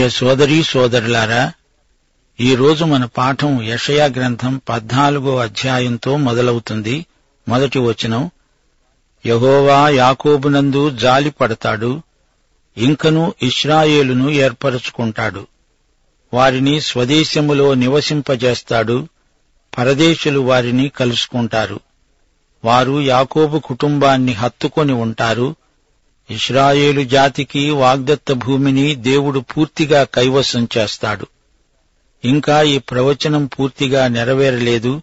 ప్రియ సోదరీ సోదరులారా ఈ రోజు మన పాఠం యషయా గ్రంథం పద్నాలుగో అధ్యాయంతో మొదలవుతుంది. మొదటి వచనం యహోవా యాకోబునందు జాలి పడతాడు ఇంకను ఇస్రాయేలును ఏర్పరచుకుంటాడు. వారిని స్వదేశములో నివసింపజేస్తాడు పరదేశులు వారిని కలుసుకుంటారు. వారు యాకోబు కుటుంబాన్ని హత్తుకొని ఉంటారు ఇస్రాయేలు జాతికి వాగ్దత్త భూమిని దేవుడు పూర్తిగా కైవసం చేస్తాడు. ఇంకా ఈ ప్రవచనం పూర్తిగా నెరవేరలేదు.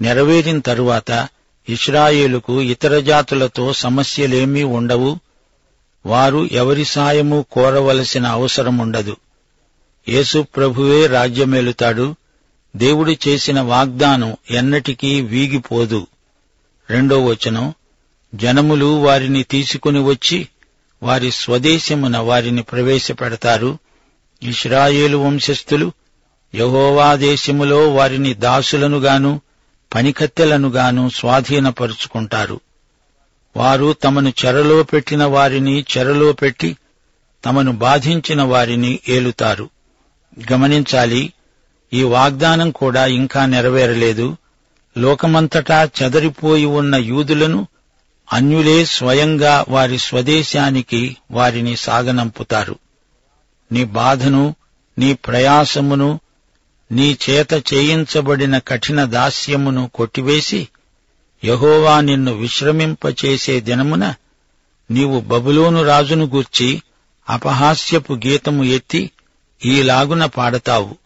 నెరవేరిన తరువాత ఇస్రాయేలుకు ఇతర జాతులతో సమస్యలేమీ ఉండవు. వారు ఎవరి సాయము కోరవలసిన అవసరముండదు యేసు ప్రభువే రాజ్యమేలుతాడు. దేవుడు చేసిన వాగ్దానం ఎన్నటికీ వీగిపోదు. రెండో వచనం జనములు వారిని తీసుకుని వచ్చి వారి స్వదేశమున వారిని ప్రవేశపెడతారు. ఇస్రాయేలు వంశస్థులు యహోవా దేశములో వారిని దాసులనుగాను పనికత్తెలనుగాను స్వాధీనపరుచుకుంటారు. వారు తమను చెరలో పెట్టిన వారిని చెరలో పెట్టి తమను బాధించిన వారిని ఏలుతారు. గమనించాలి ఈ వాగ్దానం కూడా ఇంకా నెరవేరలేదు. లోకమంతటా చెదరిపోయి ఉన్న యూదులను అన్యులే స్వయంగా వారి స్వదేశానికి వారిని సాగనంపుతారు. నీ బాధను నీ ప్రయాసమును నీ చేత చేయించబడిన కఠిన దాస్యమును కొట్టివేసి యహోవా నిన్ను విశ్రమింపచేసే దినమున నీవు బబులోను రాజును గూర్చి అపహాస్యపు గీతము ఎత్తి ఈలాగున పాడతావు.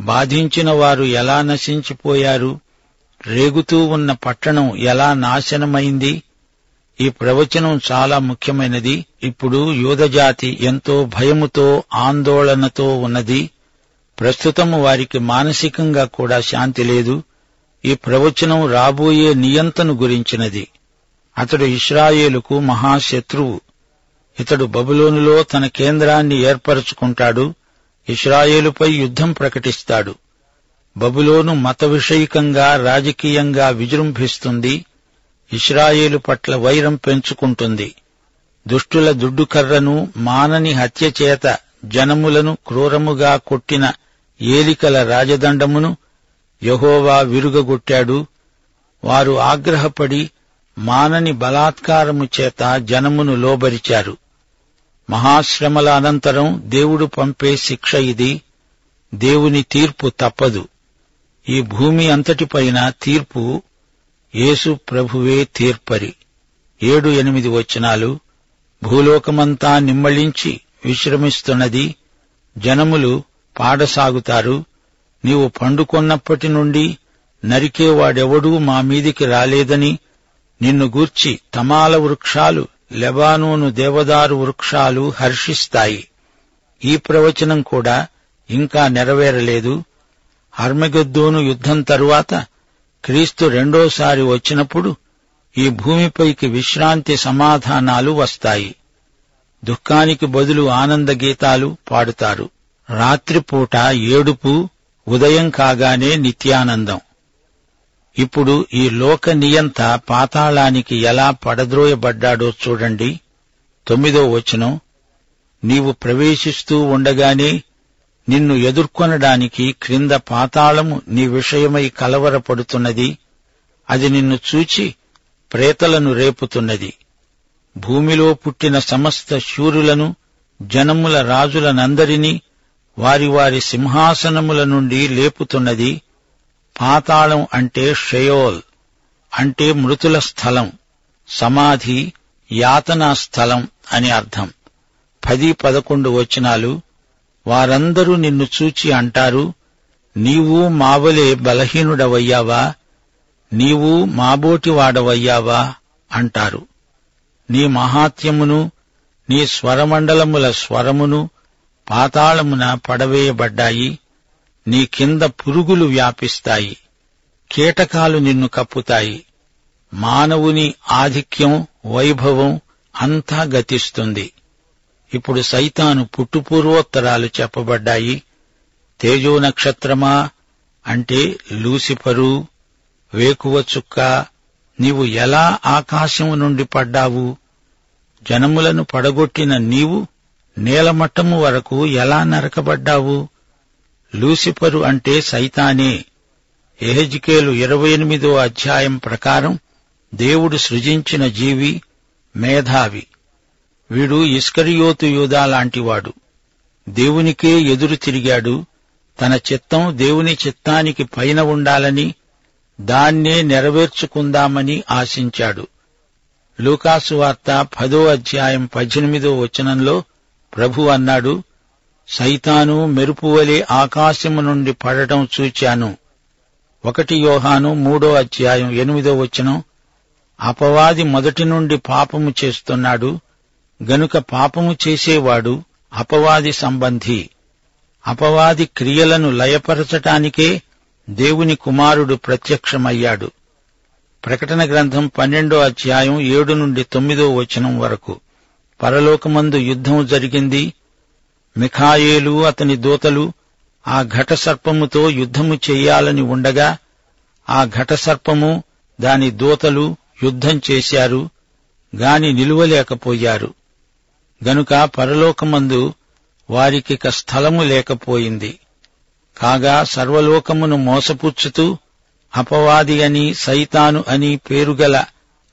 బాధించిన వారు ఎలా నశించిపోయారు? రేగుతూ ఉన్న పట్టణం ఎలా నాశనమైంది? ఈ ప్రవచనం చాలా ముఖ్యమైనది. ఇప్పుడు యూదజాతి ఎంతో భయముతో ఆందోళనతో ఉన్నది. ప్రస్తుతం వారికి మానసికంగా కూడా శాంతి లేదు. ఈ ప్రవచనం రాబోయే నియంతను గురించినది. అతడు ఇస్రాయేలుకు మహాశత్రువు. ఇతడు బబులోనులో తన కేంద్రాన్ని ఏర్పరచుకుంటాడు. ఇస్రాయేలుపై యుద్ధం ప్రకటిస్తాడు. బబులోను మత విషయకంగా రాజకీయంగా విజృంభిస్తుంది. ఇస్రాయేలు పట్ల వైరం పెంచుకుంటుంది. దుష్టుల దుడ్డుకర్రను మానని హత్య చేత జనములను క్రూరముగా కొట్టిన ఏలికల రాజదండమును యహోవా విరుగగొట్టాడు. వారు ఆగ్రహపడి మానని బలాత్కారము చేత జనమును లోబరిచారు. మహాశ్రమల అనంతరం దేవుడు పంపే శిక్ష ఇది. దేవుని తీర్పు తప్పదు. ఈ భూమి అంతటిపైన తీర్పు యేసు ప్రభువే తీర్పరి. ఏడు ఎనిమిది వచనాలు భూలోకమంతా నిమ్మళించి విశ్రమిస్తున్నది. జనములు పాడసాగుతారు. నీవు పండుకొన్నప్పటి నుండి నరికేవాడెవడూ మా మీదికి రాలేదని నిన్ను గూర్చి తమాల వృక్షాలు లెబానోను దేవదారు వృక్షాలు హర్షిస్తాయి. ఈ ప్రవచనం కూడా ఇంకా నెరవేరలేదు. హర్మగద్దోను యుద్ధం తరువాత క్రీస్తు రెండోసారి వచ్చినప్పుడు ఈ భూమిపైకి విశ్రాంతి సమాధానాలు వస్తాయి. దుఃఖానికి బదులు ఆనంద గీతాలు పాడుతారు. రాత్రిపూట ఏడుపు ఉదయం కాగానే నిత్యానందం. ఇప్పుడు ఈ లోక నియంత పాతాళానికి ఎలా పడద్రోయబడ్డాడో చూడండి. తొమ్మిదో వచనం నీవు ప్రవేశిస్తూ ఉండగానే నిన్ను ఎదుర్కొనడానికి క్రింద పాతాళము నీ విషయమై కలవరపడుతున్నది. అది నిన్ను చూచి ప్రేతలను రేపుతున్నది. భూమిలో పుట్టిన సమస్త శూరులను జనముల రాజులనందరినీ వారి వారి సింహాసనముల నుండి లేపుతున్నది. పాతాళం అంటే షయోల్ అంటే మృతుల స్థలం సమాధి యాతనా స్థలం అని అర్థం. పది పదకొండు వచనాలు వారందరూ నిన్ను చూచి అంటారు నీవు మావలే బలహీనుడవయ్యావా? నీవు మాబోటివాడవయ్యావా అంటారు. నీ మహాత్యమును నీ స్వరమండలముల స్వరమును పాతాళమున పడవేయబడ్డాయి నీ కింద పురుగులు వ్యాపిస్తాయి కీటకాలు నిన్ను కప్పుతాయి. మానవుని ఆధిక్యం వైభవం అంతా గతిస్తుంది. ఇప్పుడు సైతాను పుట్టుపూర్వోత్తరాలు చెప్పబడ్డాయి. తేజో నక్షత్రమా అంటే లూసిఫరు వేకువ చుక్క నీవు ఎలా ఆకాశము నుండి పడ్డావు? జనములను పడగొట్టిన నీవు నేలమట్టము వరకు ఎలా నరకబడ్డావు? లూసిఫరు అంటే సైతానే. ఎహెజికేలు ఇరవై ఎనిమిదో అధ్యాయం ప్రకారం దేవుడు సృజించిన జీవి మేధావి. వీడు ఇస్కరియోతు యూదా లాంటివాడు. దేవునికే ఎదురు తిరిగాడు. తన చిత్తం దేవుని చిత్తానికి పైన ఉండాలని దాన్నే నెరవేర్చుకుందామని ఆశించాడు. లూకాసు వార్త పదో అధ్యాయం పద్దెనిమిదో వచనంలో ప్రభు అన్నాడు సైతాను మెరుపువలే ఆకాశము నుండి పడటం చూచాను. ఒకటి యోహాను మూడో అధ్యాయం ఎనిమిదో వచనం అపవాది మొదటి నుండి పాపము చేస్తున్నాడు. గనుక పాపము చేసేవాడు అపవాది సంబంధి. అపవాది క్రియలను లయపరచటానికే దేవుని కుమారుడు ప్రత్యక్షమయ్యాడు. ప్రకటన గ్రంథం పన్నెండో అధ్యాయం ఏడు నుండి తొమ్మిదో వచనం వరకు. పరలోకమందు యుద్ధం జరిగింది. మిఖాయేలు అతని దూతలు ఆ ఘటసర్పముతో యుద్ధము చెయ్యాలని ఉండగా ఆ ఘటసర్పము దాని దూతలు యుద్ధం చేశారు గాని నిలువలేకపోయారు. గనుక పరలోకమందు వారికిక స్థలము లేకపోయింది. కాగా సర్వలోకమును మోసపుచ్చుతూ అపవాది అని సైతాను అని పేరుగల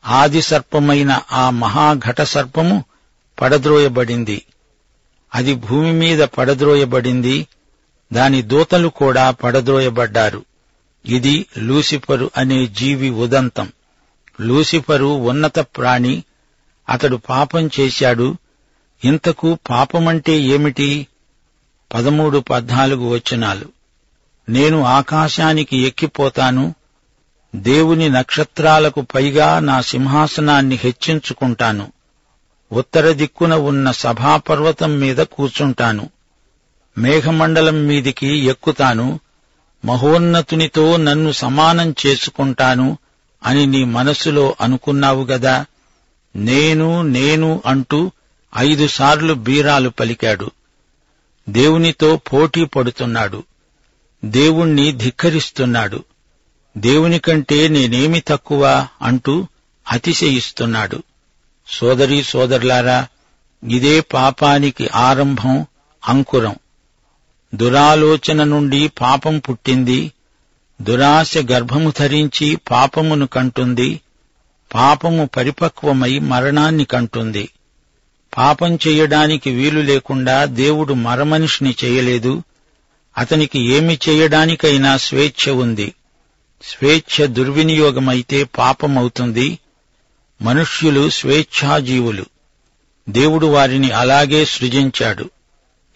ఆది సర్పమైన ఆ మహాఘట సర్పము పడద్రోయబడింది. అది భూమి మీద పడద్రోయబడింది. దాని దూతలు కూడా పడద్రోయబడ్డారు. ఇది లూసిఫరు అనే జీవి ఉదంతం. లూసిఫరు ఉన్నత ప్రాణి. అతడు పాపం చేశాడు. ఇంతకు పాపమంటే ఏమిటి? పదమూడు పద్నాలుగు వచనాలు. నేను ఆకాశానికి ఎక్కిపోతాను దేవుని నక్షత్రాలకు పైగా నా సింహాసనాన్ని హెచ్చించుకుంటాను ఉత్తర దిక్కున ఉన్న సభాపర్వతం మీద కూర్చుంటాను మేఘమండలం మీదికి ఎక్కుతాను మహోన్నతునితో నన్ను సమానం చేసుకుంటాను అని నీ మనసులో అనుకున్నావు గదా? నేను నేను అంటూ ఐదు సార్లు బీరాలు పలికాడు. దేవునితో పోటీ పడుతున్నాడు. దేవుణ్ణి ధిక్కరిస్తున్నాడు. దేవుని కంటే నేనేమి తక్కువ అంటూ అతిశయిస్తున్నాడు. సోదరీ సోదరులారా ఇదే పాపానికి ఆరంభం అంకురం. దురాలోచన నుండి పాపం పుట్టింది. దురాశ గర్భము ధరించి పాపమును కంటుంది. పాపము పరిపక్వమై మరణాన్ని కంటుంది. పాపం చెయ్యడానికి వీలు లేకుండా దేవుడు మరమనిషిని చేయలేదు. అతనికి ఏమి చేయడానికైనా స్వేచ్ఛ ఉంది. స్వేచ్ఛ దుర్వినియోగమైతే పాపమవుతుంది. మనుష్యులు స్వేచ్ఛాజీవులు. దేవుడు వారిని అలాగే సృజించాడు.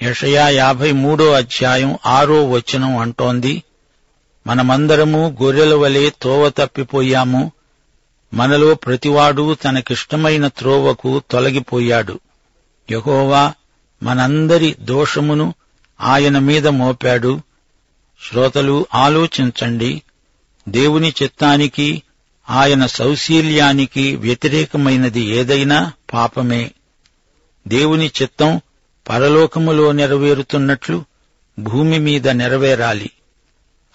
యషయా యాభై మూడో అధ్యాయం ఆరో వచనం అంటోంది మనమందరము గొర్రెల వలె తోవ తప్పిపోయాము. మనలో ప్రతివాడు తనకిష్టమైన త్రోవకు తొలగిపోయాడు. యహోవా మనందరి దోషమును ఆయన మీద మోపాడు. శ్రోతలు ఆలోచించండి. దేవుని చిత్తానికి ఆయన సౌశీల్యానికి వ్యతిరేకమైనది ఏదైనా పాపమే. దేవుని చిత్తం పరలోకములో నెరవేరుతున్నట్లు భూమి మీద నెరవేరాలి.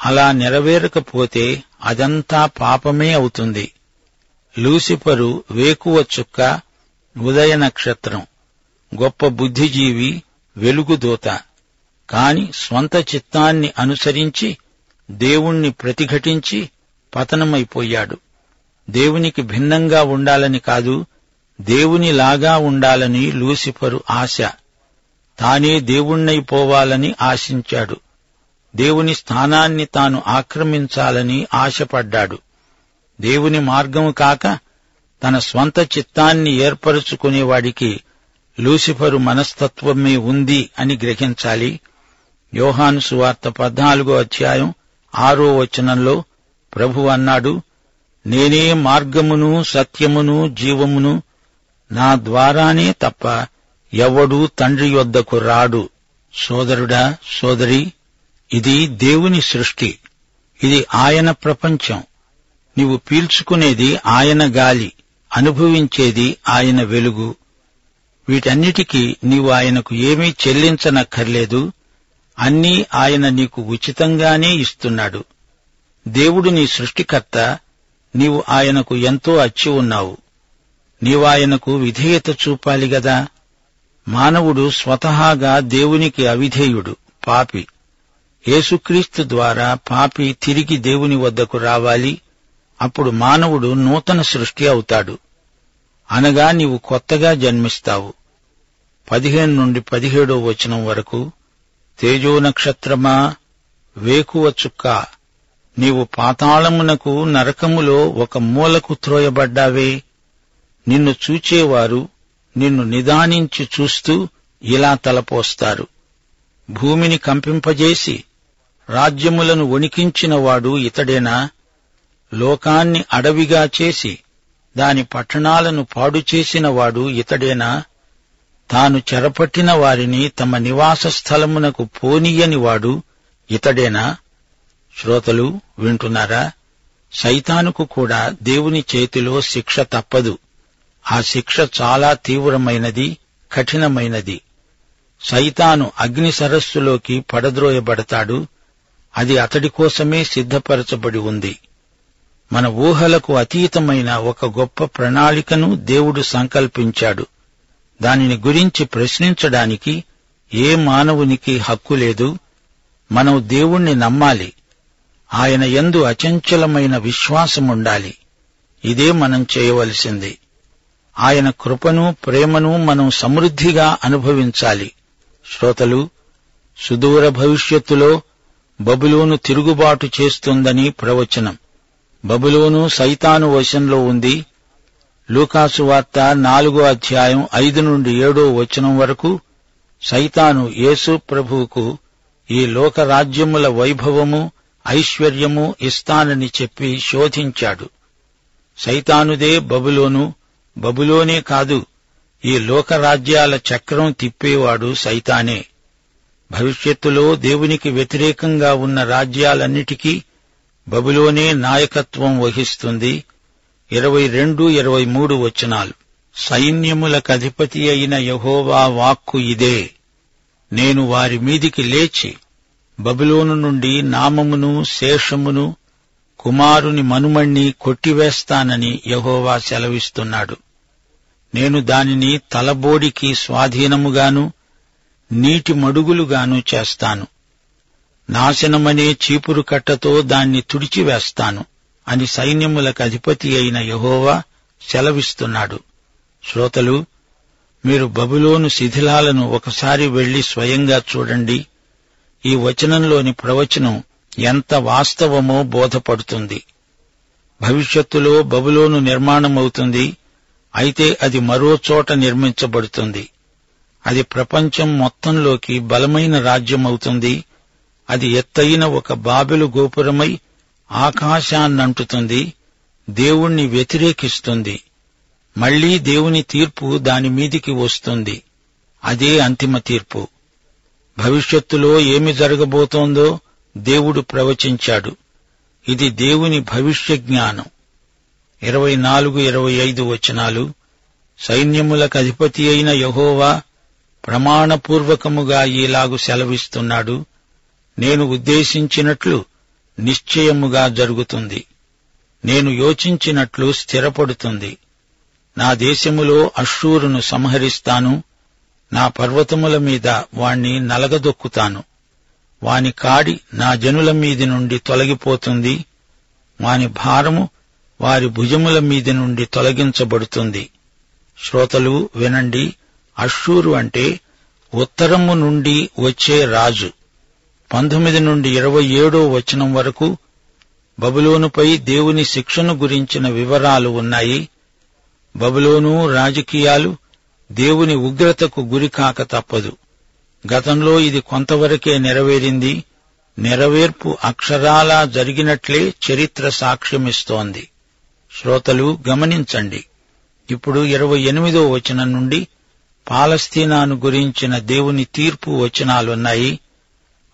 అలా నెరవేరకపోతే అదంతా పాపమే అవుతుంది. లూసిఫరు వేకువ చుక్క ఉదయ నక్షత్రం గొప్ప బుద్ధిజీవి వెలుగుదూత కాని స్వంత చిత్తాన్ని అనుసరించి దేవుణ్ణి ప్రతిఘటించి పతనమైపోయాడు. దేవునికి భిన్నంగా ఉండాలని కాదు దేవునిలాగా ఉండాలని లూసిఫరు ఆశ. తానే దేవుణ్ణైపోవాలని ఆశించాడు. దేవుని స్థానాన్ని తాను ఆక్రమించాలని ఆశపడ్డాడు. దేవుని మార్గము కాక తన స్వంత చిత్తాన్ని ఏర్పరచుకునేవాడికి లూసిఫరు మనస్తత్వమే ఉంది అని గ్రహించాలి. యోహాను సువార్త పద్నాలుగో అధ్యాయం ఆరో వచనంలో ప్రభు అన్నాడు నేనే మార్గమును సత్యమును జీవమును నా ద్వారానే తప్ప ఎవడూ తండ్రి యొద్దకు రాడు. సోదరుడా సోదరి ఇది దేవుని సృష్టి. ఇది ఆయన ప్రపంచం. నీవు పీల్చుకునేది ఆయన గాలి అనుభవించేది ఆయన వెలుగు. వీటన్నిటికీ నీవు ఆయనకు ఏమీ చెల్లించనక్కర్లేదు. అన్నీ ఆయన నీకు ఉచితంగానే ఇస్తున్నాడు. దేవుడు నీ సృష్టికర్త. నీవు ఆయనకు ఎంతో అచ్చి ఉన్నావు. నీవాయనకు విధేయత చూపాలి గదా. మానవుడు స్వతహాగా దేవునికి అవిధేయుడు పాపి. యేసుక్రీస్తు ద్వారా పాపి తిరిగి దేవుని వద్దకు రావాలి. అప్పుడు మానవుడు నూతన సృష్టి అవుతాడు. అనగా నీవు కొత్తగా జన్మిస్తావు. పదిహేను నుండి పదిహేడో వచనం వరకు తేజో నక్షత్రమా వేకువ చుక్క. నీవు పాతాళమునకు నరకములో ఒక మూలకు త్రోయబడ్డావే. నిన్ను చూచేవారు నిన్ను నిదానించి చూస్తూ ఇలా తలపోస్తారు. భూమిని కంపింపజేసి రాజ్యములను వణికించినవాడు ఇతడేనా? లోకాన్ని అడవిగా చేసి దాని పట్టణాలను పాడు చేసినవాడు ఇతడేనా? తాను చెరపట్టిన వారిని తమ నివాస స్థలమునకు పోనీయని వాడు ఇతడేనా? శ్రోతలు వింటున్నారా? సైతానుకు కూడా దేవుని చేతిలో శిక్ష తప్పదు. ఆ శిక్ష చాలా తీవ్రమైనది కఠినమైనది. సైతాను అగ్ని సరస్సులోకి పడద్రోయబడతాడు. అది అతడి కోసమే సిద్ధపరచబడి ఉంది. మన ఊహలకు అతీతమైన ఒక గొప్ప ప్రణాళికను దేవుడు సంకల్పించాడు. దానిని గురించి ప్రశ్నించడానికి ఏ మానవునికి హక్కు లేదు? మనం దేవుణ్ణి నమ్మాలి. ఆయన ఎందు అచంచలమైన విశ్వాసముండాలి. ఇదే మనం చేయవలసింది. ఆయన కృపను ప్రేమను మనం సమృద్ధిగా అనుభవించాలి. శ్రోతలు సుదూర భవిష్యత్తులో బబులోను తిరుగుబాటు చేస్తుందని ప్రవచనం. బబులోను సైతాను వశంలో ఉంది. లూకాసు వార్త నాలుగో అధ్యాయం ఐదు నుండి ఏడో వచనం వరకు సైతాను యేసు ప్రభువుకు ఈ లోకరాజ్యముల వైభవము ఐశ్వర్యము ఇస్తానని చెప్పి శోధించాడు. సైతానుదే బబులోను బబులోనే కాదు ఈ లోకరాజ్యాల చక్రం తిప్పేవాడు సైతానే. భవిష్యత్తులో దేవునికి వ్యతిరేకంగా ఉన్న రాజ్యాలన్నిటికీ బబులోనే నాయకత్వం వహిస్తుంది. ఇరవై రెండు ఇరవై మూడు వచనాలు. సైన్యములకధిపతి అయిన యహోవా వాక్కు ఇదే. నేను వారి మీదికి లేచి బబులోను నుండి నామమును శేషమును కుమారుని మనుమణ్ణి కొట్టివేస్తానని యహోవా సెలవిస్తున్నాడు. నేను దానిని తలబోడికి స్వాధీనముగాను నీటి మడుగులుగాను చేస్తాను. నాశనమనే చీపురు కట్టతో దాన్ని తుడిచివేస్తాను అని సైన్యములకు అధిపతి అయిన యహోవా సెలవిస్తున్నాడు. శ్రోతలు మీరు బబులోను శిథిలాలను ఒకసారి వెళ్ళి స్వయంగా చూడండి. ఈ వచనంలోని ప్రవచనం ఎంత వాస్తవమో బోధపడుతుంది. భవిష్యత్తులో బబులోను నిర్మాణమవుతుంది అయితే అది మరో చోట నిర్మించబడుతుంది. అది ప్రపంచం మొత్తంలోకి బలమైన రాజ్యమవుతుంది అది ఎత్తైన ఒక బాబెలు గోపురమై ఆకాశాన్నంటుతుంది దేవుణ్ణి వ్యతిరేకిస్తుంది. మళ్ళీ దేవుని తీర్పు దాని మీదికి వస్తుంది. అదే అంతిమ తీర్పు. భవిష్యత్తులో ఏమి జరగబోతోందో దేవుడు ప్రవచించాడు. ఇది దేవుని భవిష్య జ్ఞానం. ఇరవై నాలుగు ఇరవై ఐదు వచనాలు. సైన్యములకు అధిపతి అయిన యహోవా ప్రమాణపూర్వకముగా ఈలాగు సెలవిస్తున్నాడు. నేను ఉద్దేశించినట్లు నిశ్చయముగా జరుగుతుంది. నేను యోచించినట్లు స్థిరపడుతుంది. నా దేశములో అశ్షూరును సంహరిస్తాను. నా పర్వతముల మీద వాణ్ణి నలగదొక్కుతాను. వాని కాడి నా జనుల మీది నుండి తొలగిపోతుంది. వాని భారము వారి భుజముల మీది నుండి తొలగించబడుతుంది. శ్రోతలు వినండి అశ్షూరు అంటే ఉత్తరము నుండి వచ్చే రాజు. పంతొమ్మిది నుండి ఇరవై ఏడో వచనం వరకు బబులోనుపై దేవుని శిక్షను గురించిన వివరాలు ఉన్నాయి. బబులోను రాజకీయాలు దేవుని ఉగ్రతకు గురికాక తప్పదు. గతంలో ఇది కొంతవరకే నెరవేరింది. నెరవేర్పు అక్షరాలా జరిగినట్లే చరిత్ర సాక్ష్యమిస్తోంది. శ్రోతలు గమనించండి. ఇప్పుడు ఇరవై ఎనిమిదో వచనం నుండి పాలస్తీనాను గురించిన దేవుని తీర్పు వచనాలున్నాయి.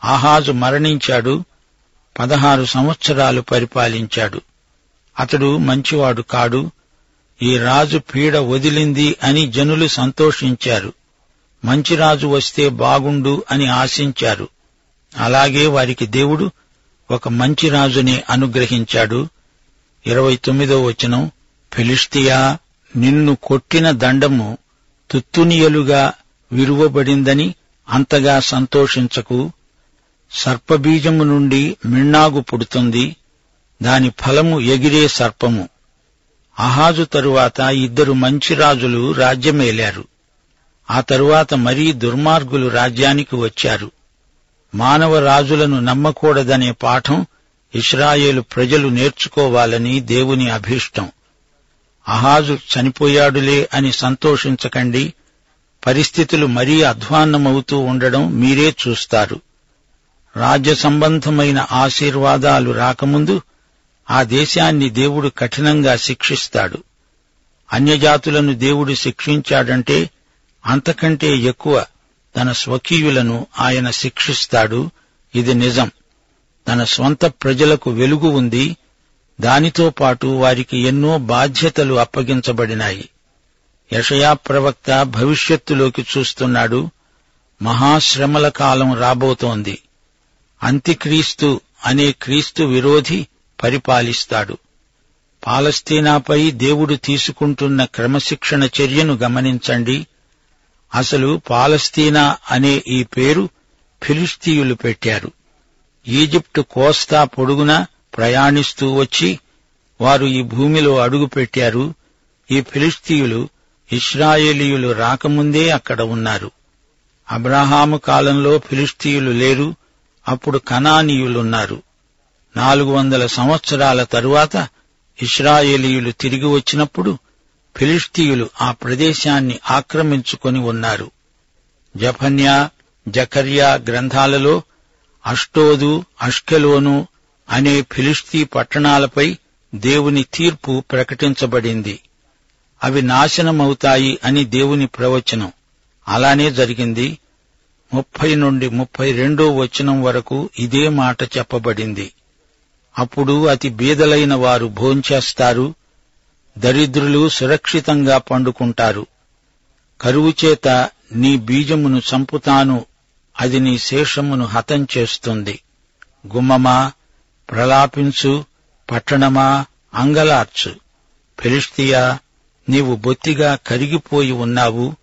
ఆహాజు మరణించాడు పదహారు సంవత్సరాలు పరిపాలించాడు. అతడు మంచివాడు కాడు ఈ రాజు పీడ వదిలింది అని జనులు సంతోషించారు. మంచి రాజు వస్తే బాగుండు అని ఆశించారు. అలాగే వారికి దేవుడు ఒక మంచి రాజుని అనుగ్రహించాడు. ఇరవై తొమ్మిదో వచనం ఫిలిష్తియా నిన్ను కొట్టిన దండము తుత్తునియలుగా విరువబడిందని అంతగా సంతోషించకు. సర్పబీజము నుండి మిన్నాగు పుడుతుంది. దాని ఫలము ఎగిరే సర్పము. అహాజు తరువాత ఇద్దరు మంచి రాజులు రాజ్యమేలారు. ఆ తరువాత మరీ దుర్మార్గులు రాజ్యానికి వచ్చారు. మానవ రాజులను నమ్మకూడదనే పాఠం ఇస్రాయేలు ప్రజలు నేర్చుకోవాలని దేవుని అభీష్టం. అహాజు చనిపోయాడులే అని సంతోషించకండి. పరిస్థితులు మరీ అధ్వాన్నమవుతూ ఉండడం మీరే చూస్తారు. రాజ్య సంబంధమైన ఆశీర్వాదాలు రాకముందు ఆ దేశాన్ని దేవుడు కఠినంగా శిక్షిస్తాడు. అన్యజాతులను దేవుడు శిక్షించాడంటే అంతకంటే ఎక్కువ తన స్వకీయులను ఆయన శిక్షిస్తాడు. ఇది నిజం. తన స్వంత ప్రజలకు వెలుగు ఉంది. దానితో పాటు వారికి ఎన్నో బాధ్యతలు అప్పగించబడినాయి. యషయా ప్రవక్త భవిష్యత్తులోకి చూస్తున్నాడు. మహాశ్రమల కాలం రాబోతోంది. అంత్యక్రీస్తు అనే క్రీస్తు విరోధి పరిపాలిస్తాడు. పాలస్తీనాపై దేవుడు తీసుకుంటున్న క్రమశిక్షణ చర్యను గమనించండి. అసలు పాలస్తీనా అనే ఈ పేరు ఫిలిస్తీయులు పెట్టారు. ఈజిప్టు కోస్తా పొడుగున ప్రయాణిస్తూ వచ్చి వారు ఈ భూమిలో అడుగుపెట్టారు. ఈ ఫిలిస్తీయులు ఇస్రాయేలీయులు రాకముందే అక్కడ ఉన్నారు. అబ్రహాము కాలంలో ఫిలిస్తీయులు లేరు. అప్పుడు కనానీయులున్నారు. నాలుగు వందల సంవత్సరాల తరువాత ఇస్రాయేలీయులు తిరిగి వచ్చినప్పుడు ఫిలిస్తీయులు ఆ ప్రదేశాన్ని ఆక్రమించుకొని ఉన్నారు. జఫన్యా జకర్యా గ్రంథాలలో అష్టోదు అష్కెలోను అనే ఫిలిస్తీ పట్టణాలపై దేవుని తీర్పు ప్రకటించబడింది. అవి నాశనమవుతాయి అని దేవుని ప్రవచనం. అలానే జరిగింది. ముప్పై నుండి ముప్పై రెండో వచనం వరకు ఇదే మాట చెప్పబడింది. అప్పుడు అతి బీదలైన వారు భోంచేస్తారు దరిద్రులు సురక్షితంగా పండుకుంటారు. కరువు చేత నీ బీజమును చంపుతాను అది నీ శేషమును హతం చేస్తుంది. గుమ్మమా ప్రలాపించు పట్టణమా అంగలార్చు. ఫిలిస్తియా నీవు బొత్తిగా కరిగిపోయి ఉన్నావు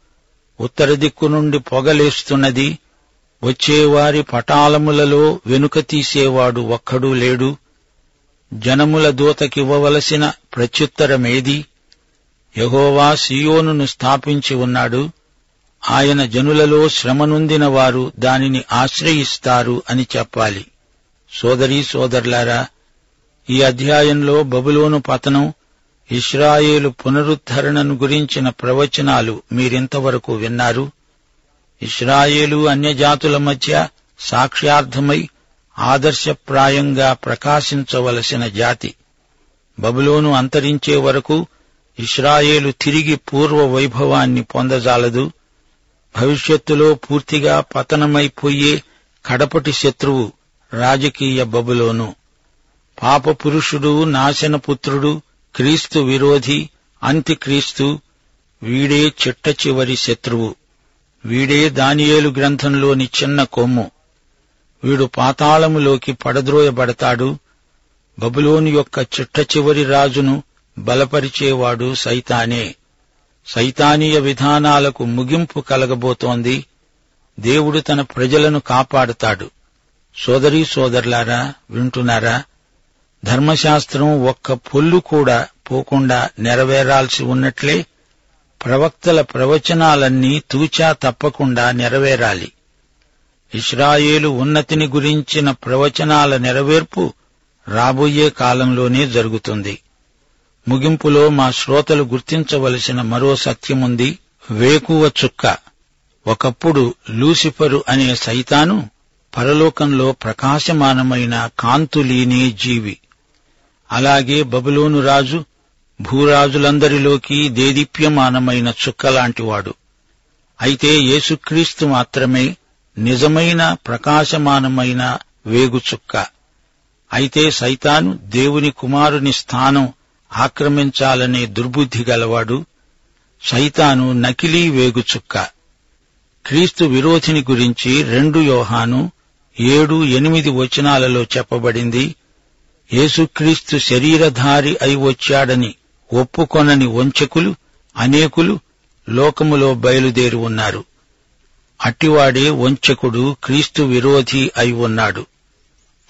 ఉత్తర దిక్కు నుండి పొగలేస్తున్నది. వచ్చేవారి పటాలములలో వెనుక తీసేవాడు ఒక్కడూ లేడు. జనముల దూతకివ్వవలసిన ప్రత్యుత్తరమేది? యహోవా సియోనును స్థాపించి ఉన్నాడు. ఆయన జనులలో శ్రమనుందిన వారు దానిని ఆశ్రయిస్తారు అని చెప్పాలి. సోదరీ సోదరులారా ఈ అధ్యాయంలో బబులోను పతనం ఇస్రాయేలు పునరుద్ధరణను గురించిన ప్రవచనాలు మీరింతవరకు విన్నారు? ఇస్రాయేలు అన్యజాతుల మధ్య సాక్ష్యార్థమై ఆదర్శప్రాయంగా ప్రకాశించవలసిన జాతి. బబులోను అంతరించే వరకు ఇస్రాయేలు తిరిగి పూర్వ వైభవాన్ని పొందజాలదు. భవిష్యత్తులో పూర్తిగా పతనమైపోయే కడపటి శత్రువు రాజకీయ బబులోను. పాపపురుషుడు నాశనపుత్రుడు క్రీస్తు విరోధి అంత్యక్రీస్తు వీడే చిట్ట చివరి శత్రువు. వీడే దానియేలు గ్రంథంలోని చిన్న కొమ్ము. వీడు పాతాళములోకి పడద్రోయబడతాడు. బబులోని యొక్క చిట్ట చివరి రాజును బలపరిచేవాడు సైతానే. సైతానీయ విధానాలకు ముగింపు కలగబోతోంది. దేవుడు తన ప్రజలను కాపాడుతాడు. సోదరీ సోదరులారా వింటున్నారా? ధర్మశాస్త్రం ఒక్క పొల్లు కూడా పోకుండా నెరవేరాల్సి ఉన్నట్లే ప్రవక్తల ప్రవచనాలన్నీ తూచా తప్పకుండా నెరవేరాలి. ఇస్రాయేలు ఉన్నతిని గురించిన ప్రవచనాల నెరవేర్పు రాబోయే కాలంలోనే జరుగుతుంది. ముగింపులో మా శ్రోతలు గుర్తించవలసిన మరో సత్యముంది వేకువ చుక్క. ఒకప్పుడు లూసిఫరు అనే సైతాను పరలోకంలో ప్రకాశమానమైన కాంతులీనే జీవి. అలాగే బబులోను రాజు భూరాజులందరిలోకి దేదీప్యమానమైన చుక్కలాంటివాడు. అయితే యేసుక్రీస్తు మాత్రమే నిజమైన ప్రకాశమానమైన వేగుచుక్క అయితే సైతాను దేవుని కుమారుని స్థానం ఆక్రమించాలనే దుర్బుద్ధి గలవాడు సైతాను నకిలీ వేగుచుక్క క్రీస్తు విరోధిని గురించి రెండు యోహాను ఏడు ఎనిమిది వచనాలలో చెప్పబడింది. యేసుక్రీస్తు శరీరధారి అయి వచ్చాడని ఒప్పుకొనని వంచకులు అనేకులు లోకములో బయలుదేరి ఉన్నారు. అట్టివాడే వంచకుడు క్రీస్తు విరోధి అయి ఉన్నాడు.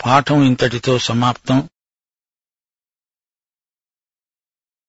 పాఠం ఇంతటితో సమాప్తం.